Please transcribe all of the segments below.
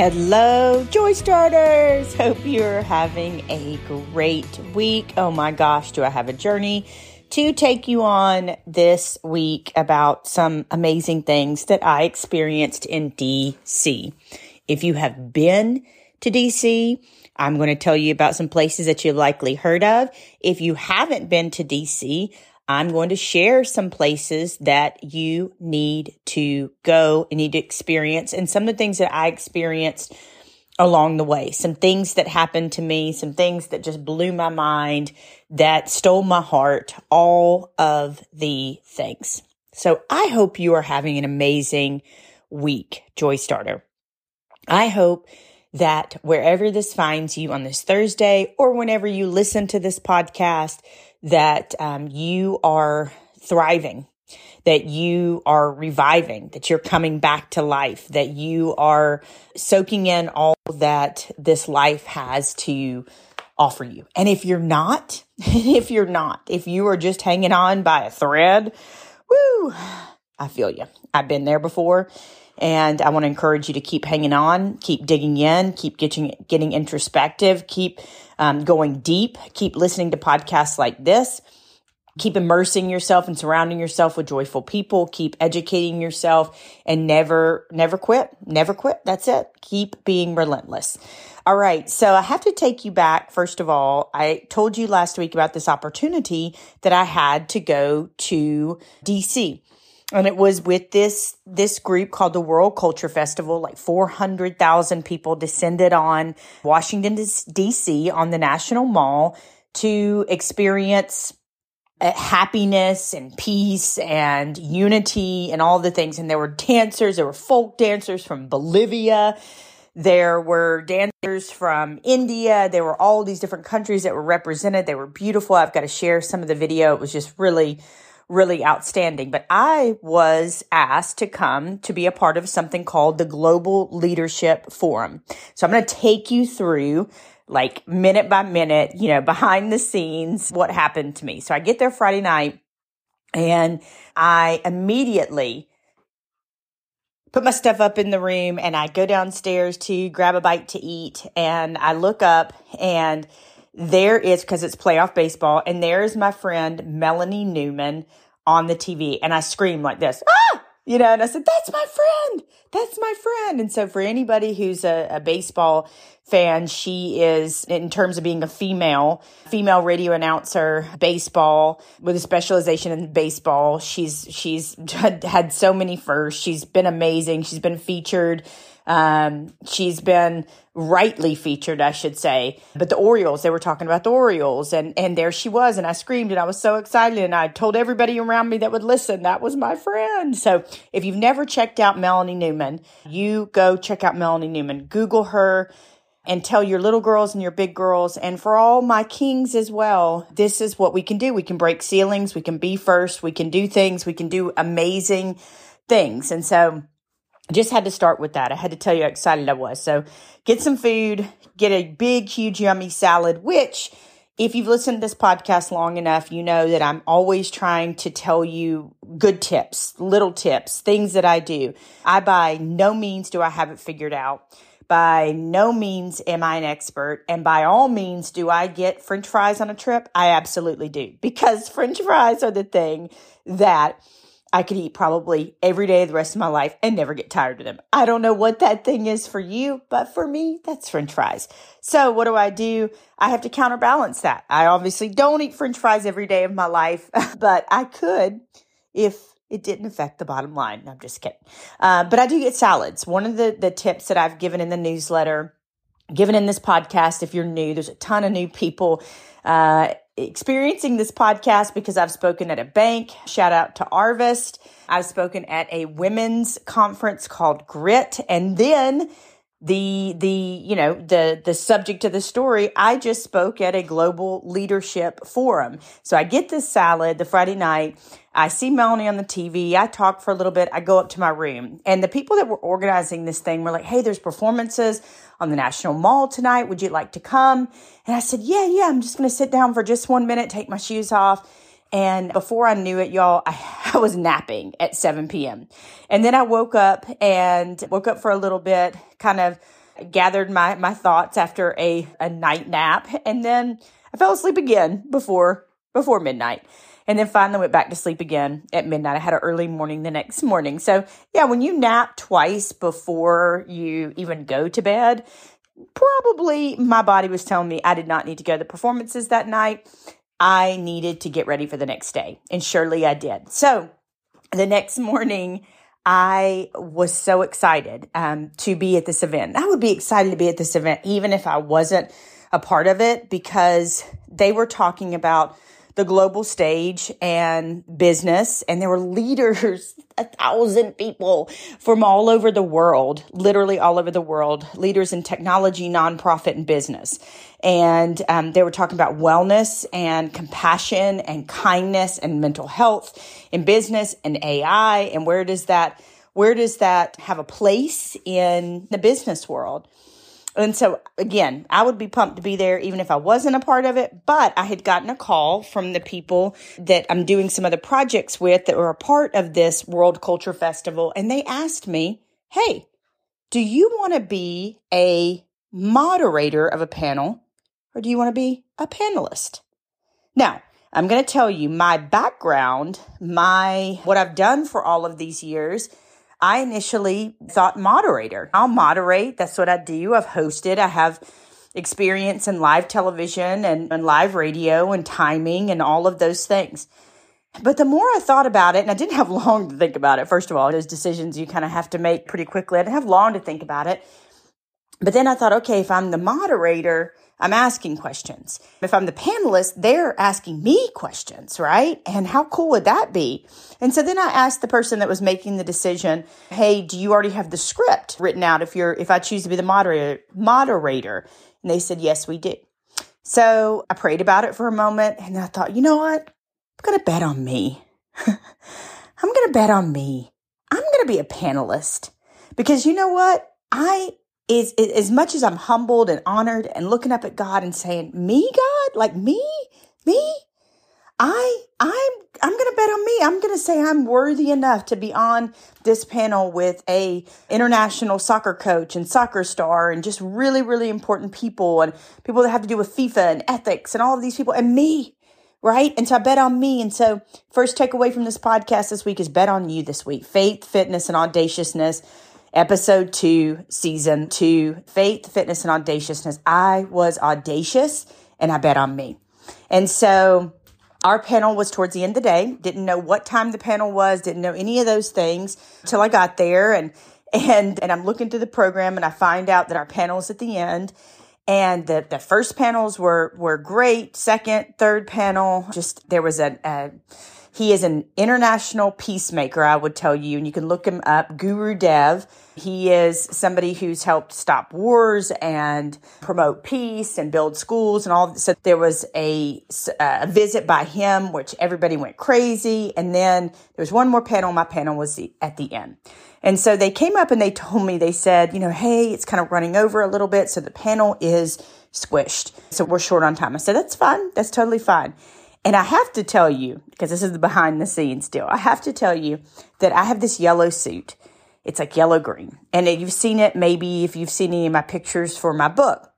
Hello, Joy Starters! Hope you're having a great week. Oh my gosh, do I have a journey to take you on this week about some amazing things that I experienced in DC. If you have been to DC, I'm going to tell you about some places that you've likely heard of. If you haven't been to DC, I'm going to share some places that you need to go and need to experience and some of the things that I experienced along the way. Some things that happened to me, some things that just blew my mind, that stole my heart, all of the things. So I hope you are having an amazing week, Joy Starter. I hope that wherever this finds you on this Thursday or whenever you listen to this podcast, that um, you are thriving, that you are reviving, that you're coming back to life, that you are soaking in all that this life has to offer you. And if you're not, if you're not, if you are just hanging on by a thread, woo, I feel you. I've been there before. And I want to encourage you to keep hanging on, keep digging in, keep getting, getting introspective, keep um, going deep, keep listening to podcasts like this, keep immersing yourself and surrounding yourself with joyful people, keep educating yourself and never, never quit, never quit. That's it. Keep being relentless. All right. So I have to take you back. First of all, I told you last week about this opportunity that I had to go to DC and it was with this this group called the World Culture Festival. Like four hundred thousand people descended on Washington D.C. on the National Mall to experience uh, happiness and peace and unity and all the things. And there were dancers. There were folk dancers from Bolivia. There were dancers from India. There were all these different countries that were represented. They were beautiful. I've got to share some of the video. It was just really really outstanding. But I was asked to come to be a part of something called the Global Leadership Forum. So I'm going to take you through like minute by minute, you know, behind the scenes, what happened to me. So I get there Friday night and I immediately put my stuff up in the room and I go downstairs to grab a bite to eat and I look up and there is because it's playoff baseball, and there is my friend Melanie Newman on the TV, and I scream like this, ah! You know, and I said, That's my friend. That's my friend. And so, for anybody who's a, a baseball fan, she is, in terms of being a female, female radio announcer, baseball with a specialization in baseball. She's, she's had so many firsts. She's been amazing. She's been featured um, she's been rightly featured, I should say. But the Orioles, they were talking about the Orioles, and and there she was, and I screamed, and I was so excited, and I told everybody around me that would listen that was my friend. So if you've never checked out Melanie Newman, you go check out Melanie Newman. Google her and tell your little girls and your big girls, and for all my kings as well, this is what we can do. We can break ceilings, we can be first, we can do things, we can do amazing things. And so I just had to start with that. I had to tell you how excited I was. So get some food, get a big, huge, yummy salad, which if you've listened to this podcast long enough, you know that I'm always trying to tell you good tips, little tips, things that I do. I by no means do I have it figured out. By no means am I an expert. And by all means, do I get french fries on a trip? I absolutely do because french fries are the thing that I could eat probably every day of the rest of my life and never get tired of them. I don't know what that thing is for you, but for me, that's french fries. So what do I do? I have to counterbalance that. I obviously don't eat french fries every day of my life, but I could if it didn't affect the bottom line. No, I'm just kidding. Uh, but I do get salads. One of the, the tips that I've given in the newsletter, given in this podcast, if you're new, there's a ton of new people uh, experiencing this podcast because I've spoken at a bank. Shout out to Arvest. I've spoken at a women's conference called Grit. And then the the you know the the subject of the story i just spoke at a global leadership forum. So i get this salad the friday night. I see melanie on the tv i talk for a little bit. I go up to my room. And the people that were organizing this thing were like hey there's performances on the national mall tonight. Would you like to come? And i said yeah yeah. I'm just going to sit down for just one minute take my shoes off and before I knew it, y'all, I, I, was napping at 7 p.m. And then I woke up and woke up for a little bit, kind of gathered my, my thoughts after a, a night nap, and then I fell asleep again before before midnight. And then finally went back to sleep again at midnight. I had an early morning the next morning. So, yeah, when you nap twice before you even go to bed, probably my body was telling me I did not need to go to the performances that night. I needed to get ready for the next day. And surely I did. So the next morning, I was so excited um, to be at this event. I would be excited to be at this event even if I wasn't a part of it because they were talking about the global stage and business. And there were leaders, a thousand people from all over the world, literally all over the world, leaders in technology, nonprofit, and business. And um, they were talking about wellness and compassion and kindness and mental health in business and AI. And where does that, where does that have a place in the business world? And so again, I would be pumped to be there even if I wasn't a part of it. But I had gotten a call from the people that I'm doing some other projects with that were a part of this World Culture Festival. And they asked me, Hey, do you want to be a moderator of a panel or do you want to be a panelist? Now, I'm going to tell you my background, my, what I've done for all of these years I initially thought moderator. I'll moderate. That's what I do. I've hosted. I have experience in live television and, and live radio and timing and all of those things. But the more I thought about it, and I didn't have long to think about it, first of all, those decisions you kind of have to make pretty quickly. I didn't have long to think about it. But then I thought, okay, if I'm the moderator, I'm asking questions. If I'm the panelist, they're asking me questions, right? And how cool would that be? And so then I asked the person that was making the decision, "Hey, do you already have the script written out if you're if I choose to be the moderator?" Moderator. And they said, "Yes, we do." So I prayed about it for a moment and I thought, "You know what? I'm going to bet on me. I'm going to bet on me. I'm going to be a panelist." Because you know what? I is, is as much as I'm humbled and honored and looking up at God and saying, "Me, God, like me, me." I I'm I'm to bet on me. I'm to say I'm worthy enough to be on this panel with a international soccer coach and soccer star and just really really important people and people that have to do with FIFA and ethics and all of these people and me, right? And so I bet on me. And so first takeaway from this podcast this week is bet on you this week. Faith, fitness and audaciousness episode two, season two, faith, fitness, and audaciousness. I was audacious and I bet on me. And so our panel was towards the end of the day. Didn't know what time the panel was, didn't know any of those things till I got there. And and and I'm looking through the program and I find out that our panel is at the end. And the, the first panels were were great. Second, third panel, just there was a, a he is an international peacemaker, I would tell you, and you can look him up, Guru Dev. He is somebody who's helped stop wars and promote peace and build schools and all. So there was a, a visit by him, which everybody went crazy. And then there was one more panel. My panel was the, at the end. And so they came up and they told me, they said, you know, hey, it's kind of running over a little bit. So the panel is squished. So we're short on time. I said, that's fine. That's totally fine. And I have to tell you, because this is the behind the scenes deal, I have to tell you that I have this yellow suit. It's like yellow green. And you've seen it maybe if you've seen any of my pictures for my book.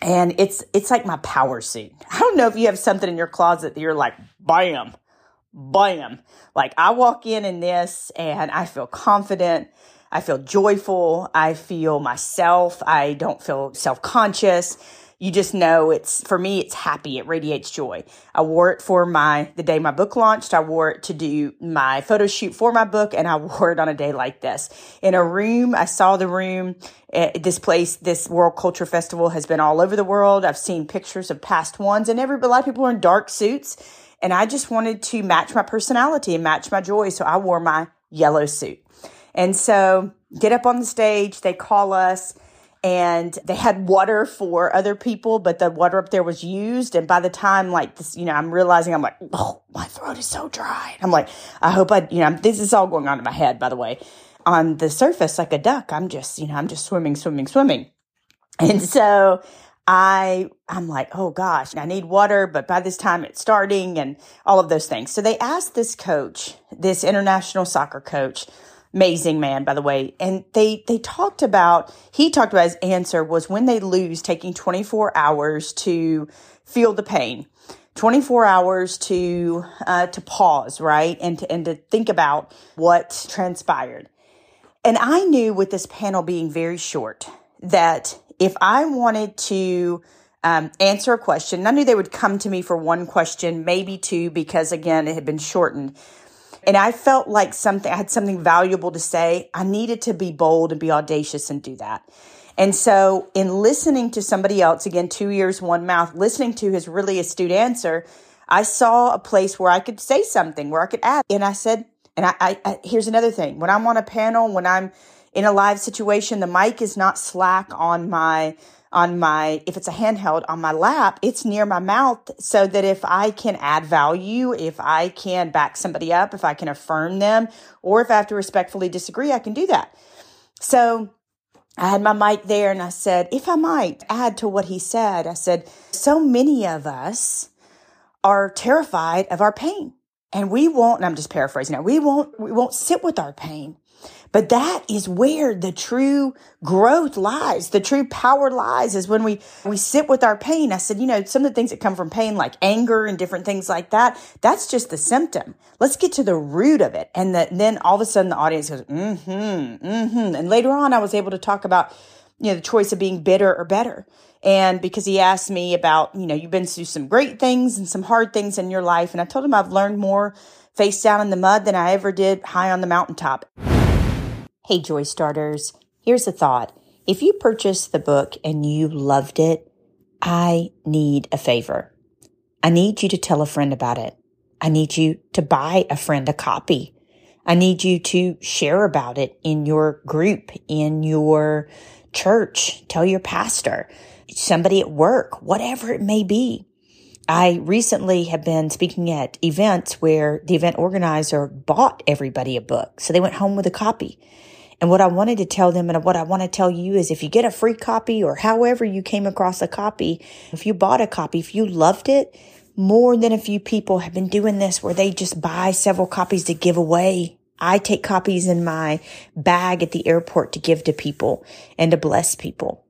And it's it's like my power suit. I don't know if you have something in your closet that you're like, bam, bam. Like I walk in in this and I feel confident. I feel joyful. I feel myself. I don't feel self conscious you just know it's for me it's happy. It radiates joy. I wore it for my the day my book launched. I wore it to do my photo shoot for my book and i wore it on a day like this. In a room i saw the room. Uh, this place this world culture festival has been all over the world. I've seen pictures of past ones and every a lot of people are in dark suits and i just wanted to match my personality and match my joy so i wore my yellow suit. And so get up on the stage. They call us and they had water for other people, but the water up there was used. And by the time like this, you know, I'm realizing I'm like, oh, my throat is so dry. I'm like, I hope I, you know, this is all going on in my head, by the way. On the surface, like a duck, I'm just, you know, I'm just swimming, swimming, swimming. And so I, I'm like, oh gosh, I need water, but by this time it's starting and all of those things. So they asked this coach, this international soccer coach, amazing man, by the way. And they, they talked about, he talked about his answer was when they lose taking 24 hours to feel the pain. 24 hours to uh, to pause right and to, and to think about what transpired and i knew with this panel being very short that if i wanted to um, answer a question i knew they would come to me for one question maybe two because again it had been shortened and I felt like something, I had something valuable to say. I needed to be bold and be audacious and do that. And so in listening to somebody else, again, two ears, one mouth, listening to his really astute answer, I saw a place where I could say something, where I could add. And I said, and I, I, I here's another thing. When I'm on a panel, when I'm in a live situation, the mic is not slack on my on my, if it's a handheld on my lap, it's near my mouth so that if I can add value, if I can back somebody up, if I can affirm them, or if I have to respectfully disagree, I can do that. So I had my mic there and I said, if I might add to what he said, I said, so many of us are terrified of our pain and we won't, and I'm just paraphrasing now, we won't, we won't sit with our pain. But that is where the true growth lies. The true power lies is when we, we sit with our pain. I said, you know, some of the things that come from pain, like anger and different things like that, that's just the symptom. Let's get to the root of it. And that, then all of a sudden the audience goes, mm-hmm, mm-hmm. And later on, I was able to talk about, you know, the choice of being bitter or better. And because he asked me about, you know, you've been through some great things and some hard things in your life. And I told him I've learned more face down in the mud than I ever did high on the mountaintop. Hey, Joy Starters, here's a thought. If you purchased the book and you loved it, I need a favor. I need you to tell a friend about it. I need you to buy a friend a copy. I need you to share about it in your group, in your church, tell your pastor, somebody at work, whatever it may be. I recently have been speaking at events where the event organizer bought everybody a book. So they went home with a copy. And what I wanted to tell them and what I want to tell you is if you get a free copy or however you came across a copy, if you bought a copy, if you loved it, more than a few people have been doing this where they just buy several copies to give away. I take copies in my bag at the airport to give to people and to bless people.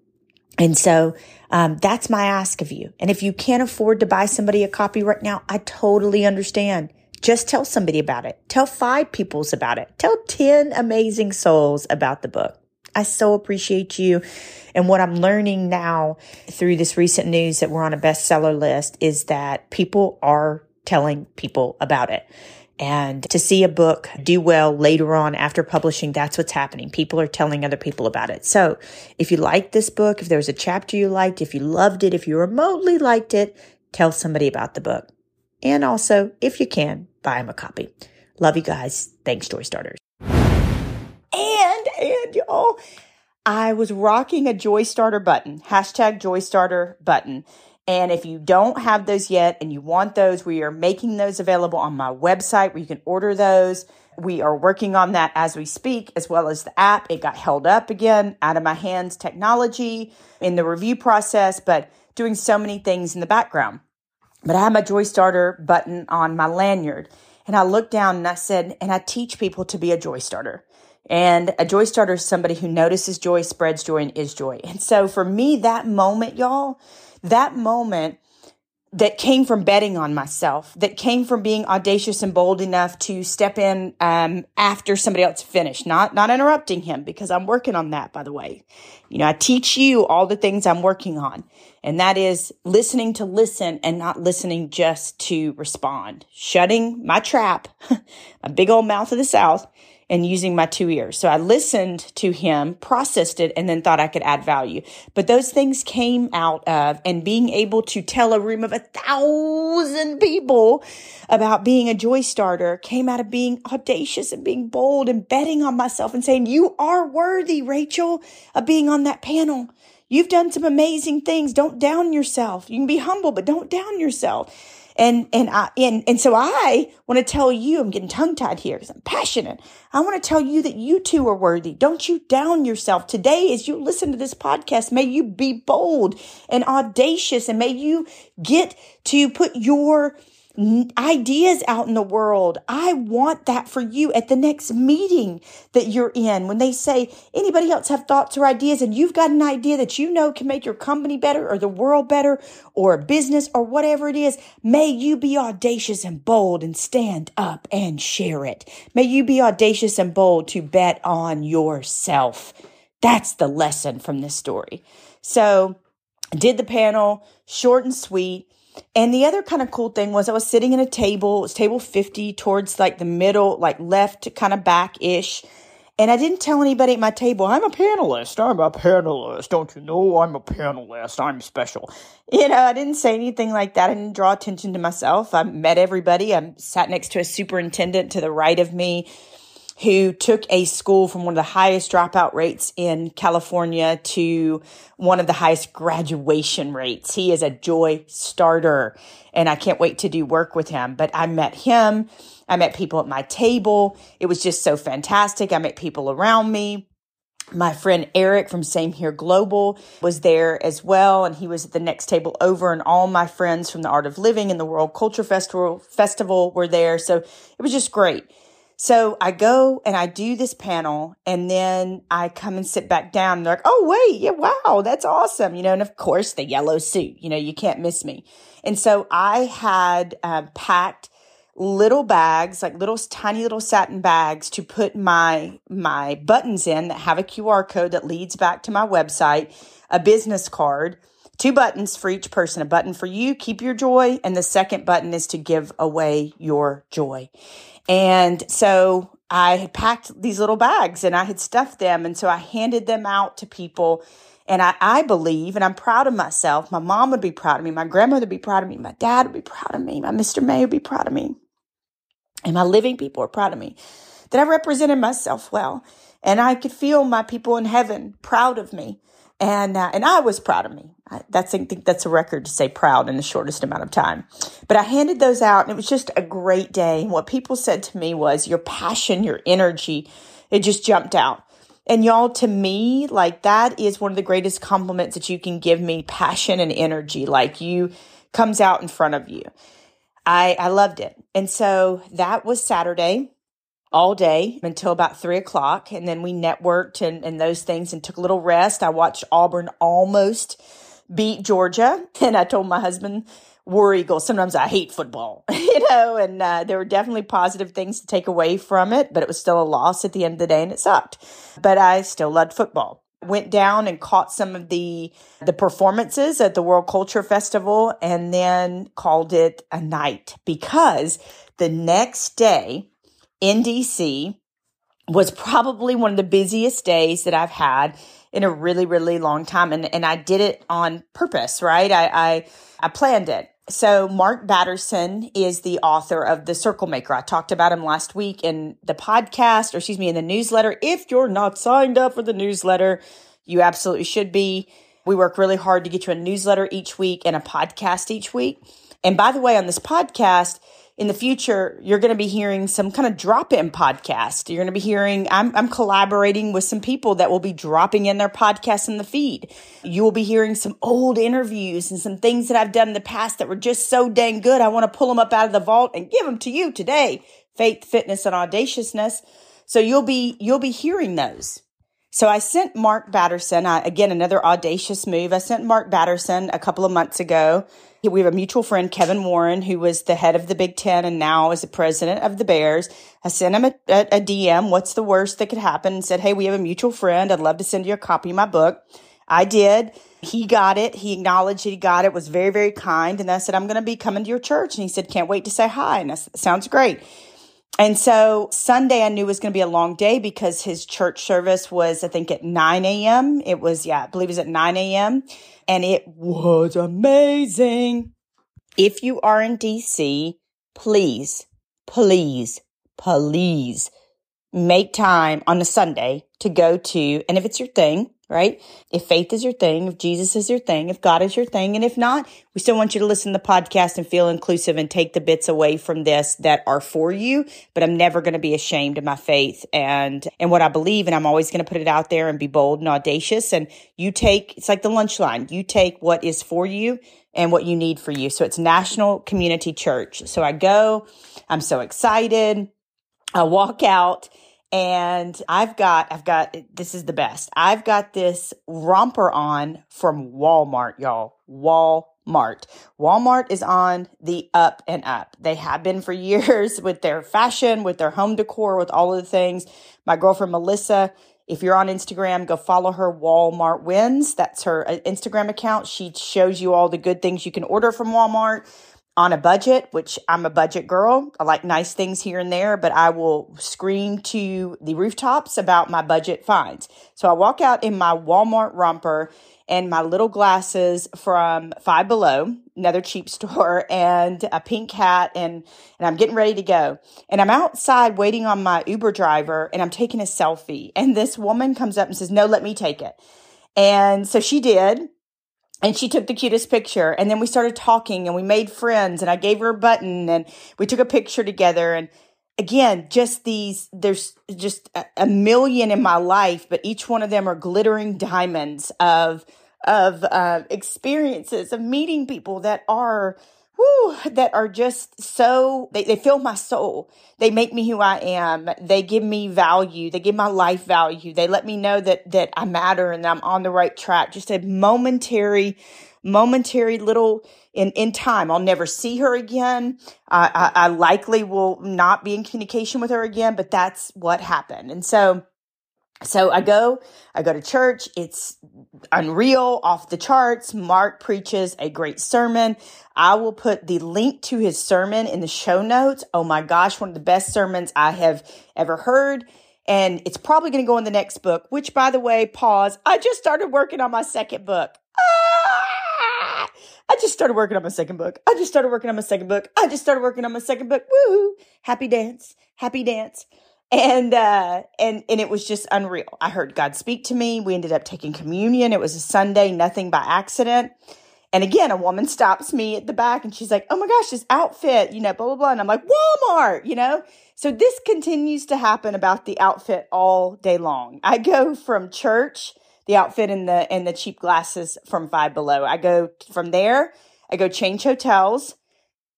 And so um, that's my ask of you. And if you can't afford to buy somebody a copy right now, I totally understand. Just tell somebody about it. Tell five peoples about it. Tell 10 amazing souls about the book. I so appreciate you. And what I'm learning now through this recent news that we're on a bestseller list is that people are telling people about it. And to see a book do well later on after publishing, that's what's happening. People are telling other people about it. So if you liked this book, if there was a chapter you liked, if you loved it, if you remotely liked it, tell somebody about the book. And also, if you can, buy them a copy. Love you guys. Thanks, Joy Starters. And, and y'all, I was rocking a Joy Starter button, hashtag Joy Starter button. And if you don't have those yet and you want those, we are making those available on my website where you can order those. We are working on that as we speak, as well as the app. It got held up again out of my hands, technology in the review process, but doing so many things in the background. But I have my Joy Starter button on my lanyard. And I looked down and I said, and I teach people to be a joy starter. And a joy starter is somebody who notices joy, spreads joy, and is joy. And so for me, that moment, y'all, that moment that came from betting on myself, that came from being audacious and bold enough to step in um, after somebody else finished, not not interrupting him because I'm working on that. By the way, you know I teach you all the things I'm working on, and that is listening to listen and not listening just to respond, shutting my trap, a big old mouth of the south, and using my two ears. So I listened to him, processed it, and then thought I could add value. But those things came out of and being able to tell a room of a thousand people about being a joy starter came out of being audacious and being bold and betting on myself and saying, you are worthy, Rachel, of being on that panel. You've done some amazing things. Don't down yourself. You can be humble, but don't down yourself. And, and I, and, and so I want to tell you, I'm getting tongue tied here because I'm passionate. I want to tell you that you too are worthy. Don't you down yourself. Today, as you listen to this podcast, may you be bold and audacious and may you get to put your ideas out in the world. I want that for you at the next meeting that you're in. When they say, anybody else have thoughts or ideas and you've got an idea that you know can make your company better or the world better or business or whatever it is, may you be audacious and bold and stand up and share it. May you be audacious and bold to bet on yourself. That's the lesson from this story. So did the panel short and sweet and the other kind of cool thing was I was sitting at a table, it was table 50 towards like the middle, like left kind of back ish. And I didn't tell anybody at my table, I'm a panelist. I'm a panelist. Don't you know I'm a panelist? I'm special. You know, I didn't say anything like that. I didn't draw attention to myself. I met everybody. I sat next to a superintendent to the right of me who took a school from one of the highest dropout rates in California to one of the highest graduation rates. He is a joy starter and I can't wait to do work with him. But I met him. I met people at my table. It was just so fantastic. I met people around me. My friend Eric from Same Here Global was there as well, and he was at the next table over, and all my friends from the Art of Living and the World Culture Festival Festival were there. So it was just great. So I go and I do this panel and then I come and sit back down and they're like, Oh, wait. Yeah. Wow. That's awesome. You know, and of course the yellow suit, you know, you can't miss me. And so I had uh, packed little bags, like little tiny little satin bags to put my, my buttons in that have a QR code that leads back to my website, a business card, two buttons for each person, a button for you, keep your joy. And the second button is to give away your joy. And so I had packed these little bags and I had stuffed them. And so I handed them out to people. And I, I believe, and I'm proud of myself. My mom would be proud of me. My grandmother would be proud of me. My dad would be proud of me. My Mr. May would be proud of me. And my living people are proud of me that I represented myself well. And I could feel my people in heaven proud of me and uh, and I was proud of me. I, that's I think that's a record to say proud in the shortest amount of time. But I handed those out, and it was just a great day. And what people said to me was, "Your passion, your energy, it just jumped out." And y'all, to me, like that is one of the greatest compliments that you can give me. Passion and energy, like you comes out in front of you. I I loved it, and so that was Saturday all day until about three o'clock. And then we networked and, and those things and took a little rest. I watched Auburn almost beat Georgia. And I told my husband, War Eagle, sometimes I hate football, you know, and uh, there were definitely positive things to take away from it, but it was still a loss at the end of the day and it sucked. But I still loved football. Went down and caught some of the the performances at the World Culture Festival and then called it a night because the next day in DC was probably one of the busiest days that I've had in a really, really long time. And, and I did it on purpose, right? I, I, I planned it. So Mark Batterson is the author of The Circle Maker. I talked about him last week in the podcast, or excuse me, in the newsletter. If you're not signed up for the newsletter, you absolutely should be. We work really hard to get you a newsletter each week and a podcast each week. And by the way, on this podcast, in the future, you're going to be hearing some kind of drop in podcast. You're going to be hearing, I'm, I'm collaborating with some people that will be dropping in their podcasts in the feed. You will be hearing some old interviews and some things that I've done in the past that were just so dang good. I want to pull them up out of the vault and give them to you today. Faith, fitness, and audaciousness. So you'll be, you'll be hearing those. So I sent Mark Batterson, uh, again, another audacious move. I sent Mark Batterson a couple of months ago we have a mutual friend, Kevin Warren, who was the head of the Big Ten and now is the president of the Bears. I sent him a, a, a DM. What's the worst that could happen? And said, Hey, we have a mutual friend. I'd love to send you a copy of my book. I did. He got it. He acknowledged he got it, was very, very kind. And I said, I'm going to be coming to your church. And he said, Can't wait to say hi. And I said, Sounds great. And so Sunday I knew was going to be a long day because his church service was, I think, at 9 a.m. It was, yeah, I believe it was at 9 a.m. And it was amazing. If you are in DC, please, please, please make time on a Sunday to go to, and if it's your thing, right? If faith is your thing, if Jesus is your thing, if God is your thing, and if not, we still want you to listen to the podcast and feel inclusive and take the bits away from this that are for you. But I'm never going to be ashamed of my faith and, and what I believe. And I'm always going to put it out there and be bold and audacious. And you take, it's like the lunch line. You take what is for you and what you need for you. So it's National Community Church. So I go, I'm so excited. I walk out and I've got, I've got, this is the best. I've got this romper on from Walmart, y'all. Walmart. Walmart is on the up and up. They have been for years with their fashion, with their home decor, with all of the things. My girlfriend Melissa, if you're on Instagram, go follow her Walmart Wins. That's her uh, Instagram account. She shows you all the good things you can order from Walmart on a budget, which I'm a budget girl. I like nice things here and there, but I will scream to the rooftops about my budget finds. So I walk out in my Walmart romper and my little glasses from Five Below, another cheap store, and a pink hat, and and I'm getting ready to go. And I'm outside waiting on my Uber driver, and I'm taking a selfie. And this woman comes up and says, "No, let me take it." And so she did and she took the cutest picture. And then we started talking and we made friends and i gave her a button and we took a picture together. And again just these there's just a, million in my life but each one of them are glittering diamonds of of uh, experiences of meeting people that are whew, that are just so they, they fill my soul. They make me who i am. They give me value. They give my life value. They let me know that that i matter and i'm on the right track. Just a momentary momentary little in in time. I'll never see her again. I, I, I likely will not be in communication with her again but that's what happened. And so so I go, I go to church. It's unreal, off the charts. Mark preaches a great sermon. I will put the link to his sermon in the show notes. Oh my gosh, one of the best sermons I have ever heard. And it's probably going to go in the next book, which by the way, pause. I just started working on my second book. Ah! I just started working on my second book. I just started working on my second book. I just started working on my second book. Woo! Happy dance. Happy dance and uh and and it was just unreal. I heard god speak to me. We ended up taking communion. It was a sunday nothing by accident. And again a woman stops me at the back and she's like oh my gosh this outfit you know blah blah blah. And i'm like walmart you know? So this continues to happen about the outfit all day long. I go from church the outfit and the and the cheap glasses from five below. I go from there i go change hotels.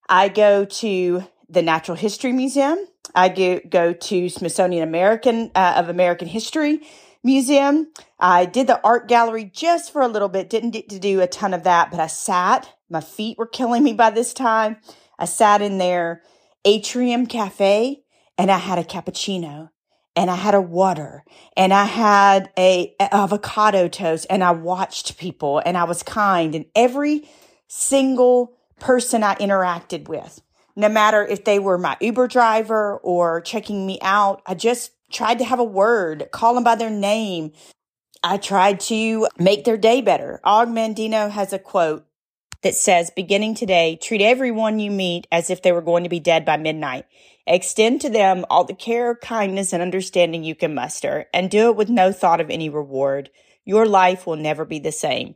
I go to the natural history museum I go, go to Smithsonian American uh, of American History Museum. I did the art gallery just for a little bit. Didn't get to do a ton of that, but I sat. My feet were killing me by this time. I sat in their atrium cafe and I had a cappuccino and I had a water and I had a, a avocado toast and I watched people and I was kind and every single person I interacted with no matter if they were my Uber driver or checking me out. I just tried to have a word, call them by their name. I tried to make their day better. Og Mandino has a quote that says, beginning today, treat everyone you meet as if they were going to be dead by midnight. Extend to them all the care, kindness, and understanding you can muster, and do it with no thought of any reward. Your life will never be the same.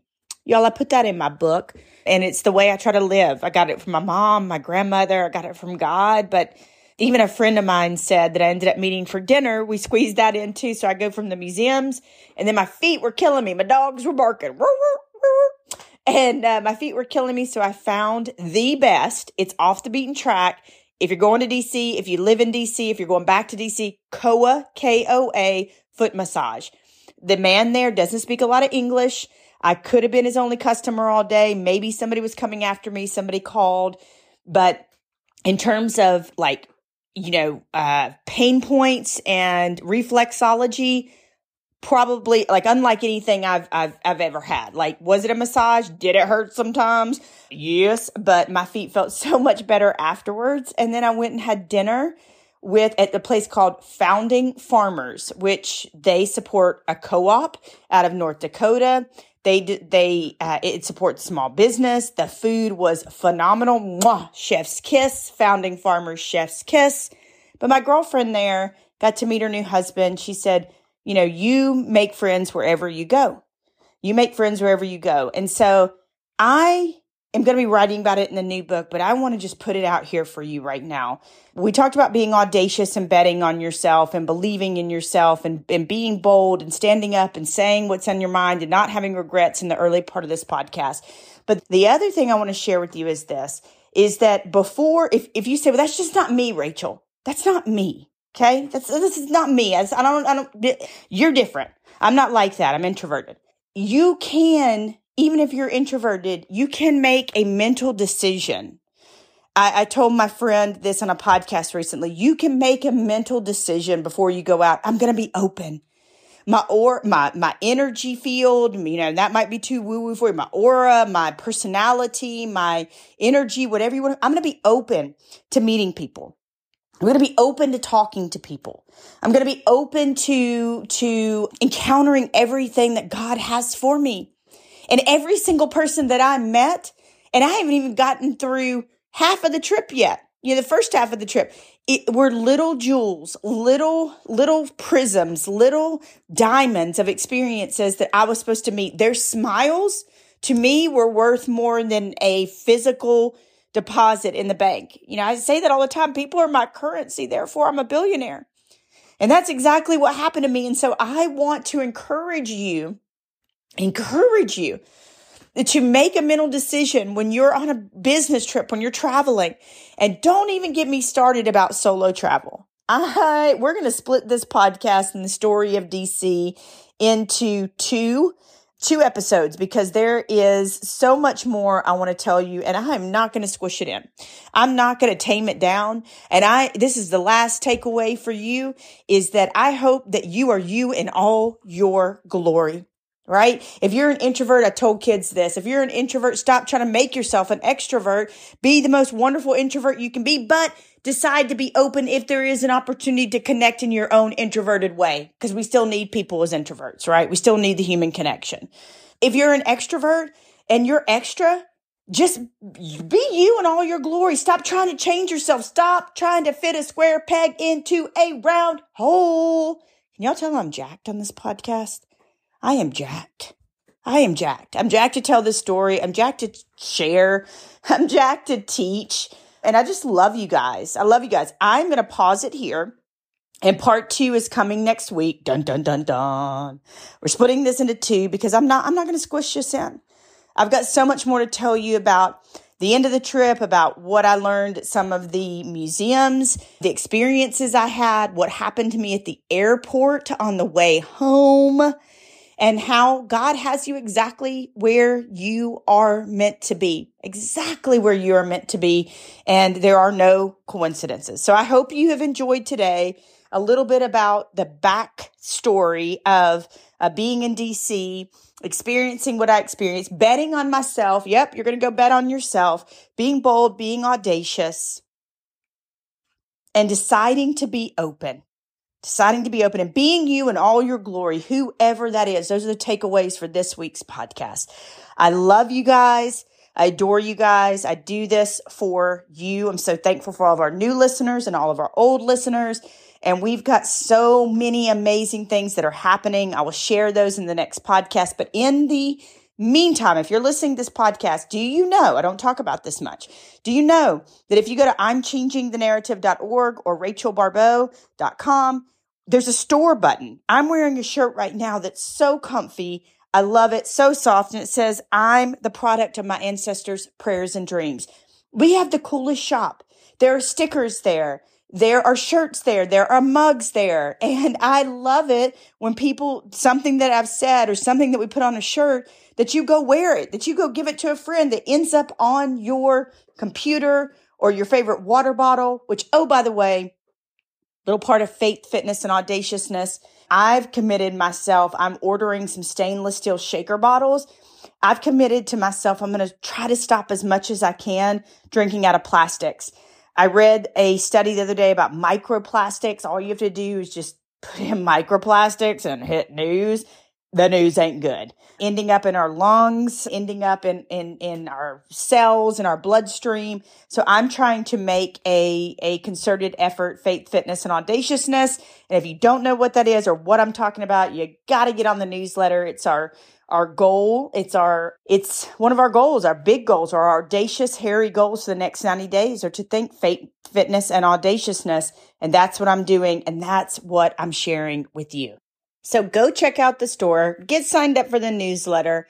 Y'all, I put that in my book and it's the way I try to live. I got it from my mom, my grandmother, I got it from God, but even a friend of mine said that I ended up meeting for dinner. We squeezed that in too. So I go from the museums and then my feet were killing me. My dogs were barking. And uh, my feet were killing me. So I found the best. It's off the beaten track. If you're going to DC, if you live in DC, if you're going back to DC, Koa, K O A, foot massage. The man there doesn't speak a lot of English. I could have been his only customer all day. Maybe somebody was coming after me, somebody called. But in terms of like, you know, uh, pain points and reflexology, probably like unlike anything I've, I've I've ever had. Like, was it a massage? Did it hurt sometimes? Yes, but my feet felt so much better afterwards. And then I went and had dinner with at the place called Founding Farmers, which they support a co-op out of North Dakota. They they uh, it supports small business. The food was phenomenal. Mwah, chef's kiss, founding farmers chef's kiss. But my girlfriend there got to meet her new husband. She said, "You know, you make friends wherever you go." You make friends wherever you go. And so I am going to be writing about it in the new book, but I want to just put it out here for you right now. We talked about being audacious and betting on yourself and believing in yourself and, and being bold and standing up and saying what's on your mind and not having regrets in the early part of this podcast. But the other thing I want to share with you is this is that before, if, if you say, well, that's just not me, Rachel, that's not me. Okay. That's, this is not me. I, I don't, I don't, you're different. I'm not like that. I'm introverted. You can even if you're introverted, you can make a mental decision. I, I, told my friend this on a podcast recently. You can make a mental decision before you go out. I'm going to be open. My or my my energy field, you know, that might be too woo woo for you. My aura, my personality, my energy, whatever you want. I'm going to be open to meeting people. I'm going to be open to talking to people. I'm going to be open to to encountering everything that God has for me. And every single person that I met, and I haven't even gotten through half of the trip yet. You know, the first half of the trip, it were little jewels, little, little prisms, little diamonds of experiences that I was supposed to meet. Their smiles to me were worth more than a physical deposit in the bank. You know, I say that all the time. People are my currency. Therefore, I'm a billionaire. And that's exactly what happened to me. And so I want to encourage you encourage you to make a mental decision when you're on a business trip, when you're traveling. And don't even get me started about solo travel. I, we're going to split this podcast and the story of DC into two two episodes because there is so much more I want to tell you and I am not going to squish it in. I'm not going to tame it down. And I, this is the last takeaway for you is that I hope that you are you in all your glory right? If you're an introvert, I told kids this. If you're an introvert, stop trying to make yourself an extrovert. Be the most wonderful introvert you can be, but decide to be open if there is an opportunity to connect in your own introverted way, because we still need people as introverts, right? We still need the human connection. If you're an extrovert and you're extra, just be you in all your glory. Stop trying to change yourself. Stop trying to fit a square peg into a round hole. Can y'all tell I'm jacked on this podcast? I am jacked. I am jacked. I'm jacked to tell this story. I'm jacked to share. I'm jacked to teach. And I just love you guys. I love you guys. I'm going to pause it here. And part two is coming next week. Dun, dun, dun, dun. We're splitting this into two because I'm not, I'm not going to squish this in. I've got so much more to tell you about the end of the trip, about what I learned at some of the museums, the experiences I had, what happened to me at the airport on the way home and how God has you exactly where you are meant to be, exactly where you are meant to be. And there are no coincidences. So I hope you have enjoyed today a little bit about the backstory of uh, being in DC, experiencing what I experienced, betting on myself. Yep, you're going to go bet on yourself, being bold, being audacious, and deciding to be open deciding to be open and being you in all your glory, whoever that is. Those are the takeaways for this week's podcast. I love you guys. I adore you guys. I do this for you. I'm so thankful for all of our new listeners and all of our old listeners. And we've got so many amazing things that are happening. I will share those in the next podcast. But in the Meantime, if you're listening to this podcast, do you know, I don't talk about this much, do you know that if you go to imchangingthenarrative.org or rachelbaribeau.com, there's a store button. I'm wearing a shirt right now that's so comfy. I love it, so soft, and it says, I'm the product of my ancestors' prayers and dreams. We have the coolest shop. There are stickers there. There are shirts there. There are mugs there. And I love it when people, something that I've said or something that we put on a shirt, that you go wear it, that you go give it to a friend that ends up on your computer or your favorite water bottle, which, oh, by the way, little part of faith, fitness, and audaciousness. I've committed myself. I'm ordering some stainless steel shaker bottles. I've committed to myself. I'm going to try to stop as much as I can drinking out of plastics. I read a study the other day about microplastics. All you have to do is just put in microplastics and hit news. The news ain't good. Ending up in our lungs, ending up in, in, in our cells, in our bloodstream. So I'm trying to make a, a concerted effort, faith, fitness, and audaciousness. And if you don't know what that is or what I'm talking about, you got to get on the newsletter. It's our our goal. It's our, it's one of our goals, our big goals, our audacious, hairy goals for the next 90 days are to think faith, fitness and audaciousness. And that's what I'm doing. And that's what I'm sharing with you. So go check out the store, get signed up for the newsletter.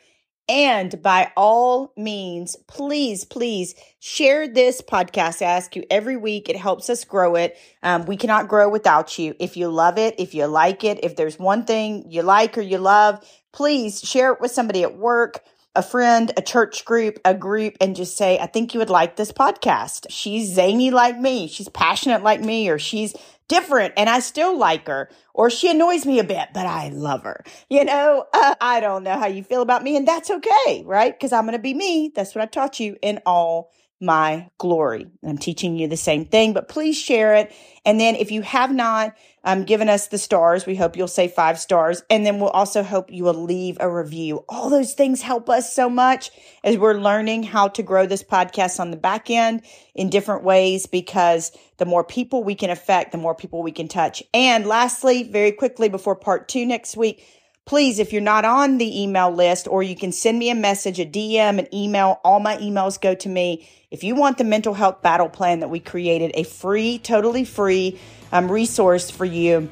And by all means, please, please share this podcast. I ask you every week. It helps us grow it. Um, we cannot grow without you. If you love it, if you like it, if there's one thing you like or you love, please share it with somebody at work, a friend, a church group, a group, and just say, I think you would like this podcast. She's zany like me. She's passionate like me, or she's different and I still like her, or she annoys me a bit, but I love her. You know, uh, I don't know how you feel about me, and that's okay, right? Because I'm going to be me. That's what I taught you in all my glory. I'm teaching you the same thing, but please share it. And then if you have not um, given us the stars, we hope you'll say five stars. And then we'll also hope you will leave a review. All those things help us so much as we're learning how to grow this podcast on the back end in different ways because the more people we can affect, the more people we can touch. And lastly, very quickly before part two next week, please, if you're not on the email list, or you can send me a message, a DM, an email, all my emails go to me. If you want the mental health battle plan that we created, a free, totally free um, resource for you,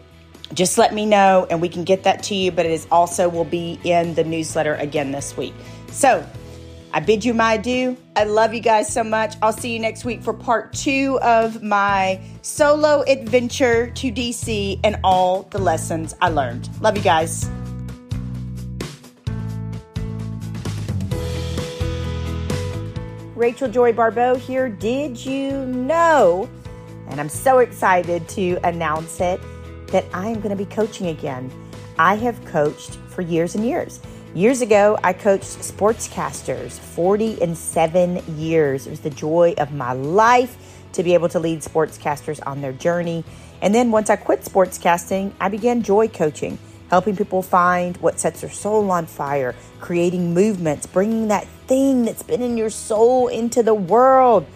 just let me know and we can get that to you. But it is also will be in the newsletter again this week. So I bid you my adieu. I love you guys so much. I'll see you next week for part two of my solo adventure to DC and all the lessons I learned. Love you guys. Rachel Joy Baribeau here. Did you know? And I'm so excited to announce it that I am going to be coaching again. I have coached for years and years. Years ago, I coached sportscasters, 40 and 7 years. It was the joy of my life to be able to lead sportscasters on their journey. And then once I quit sportscasting, I began joy coaching helping people find what sets their soul on fire, creating movements, bringing that thing that's been in your soul into the world.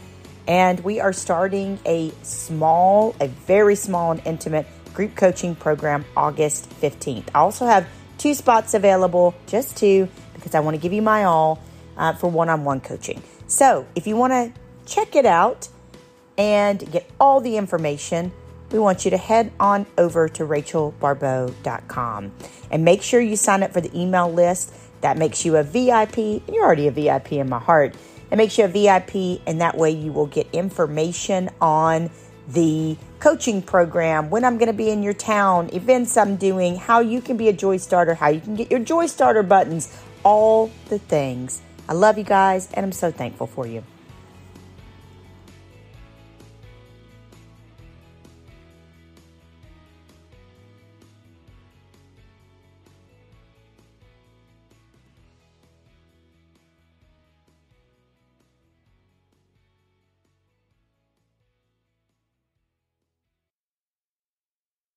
And we are starting a small, a very small and intimate group coaching program August 15th. I also have two spots available, just two, because I want to give you my all uh, for one on one coaching. So if you want to check it out and get all the information, we want you to head on over to rachelbaribeau.com and make sure you sign up for the email list. That makes you a VIP. And you're already a VIP in my heart. It makes you a VIP, and that way you will get information on the coaching program, when I'm going to be in your town, events I'm doing, how you can be a joy starter, how you can get your joy starter buttons, all the things. I love you guys, and I'm so thankful for you.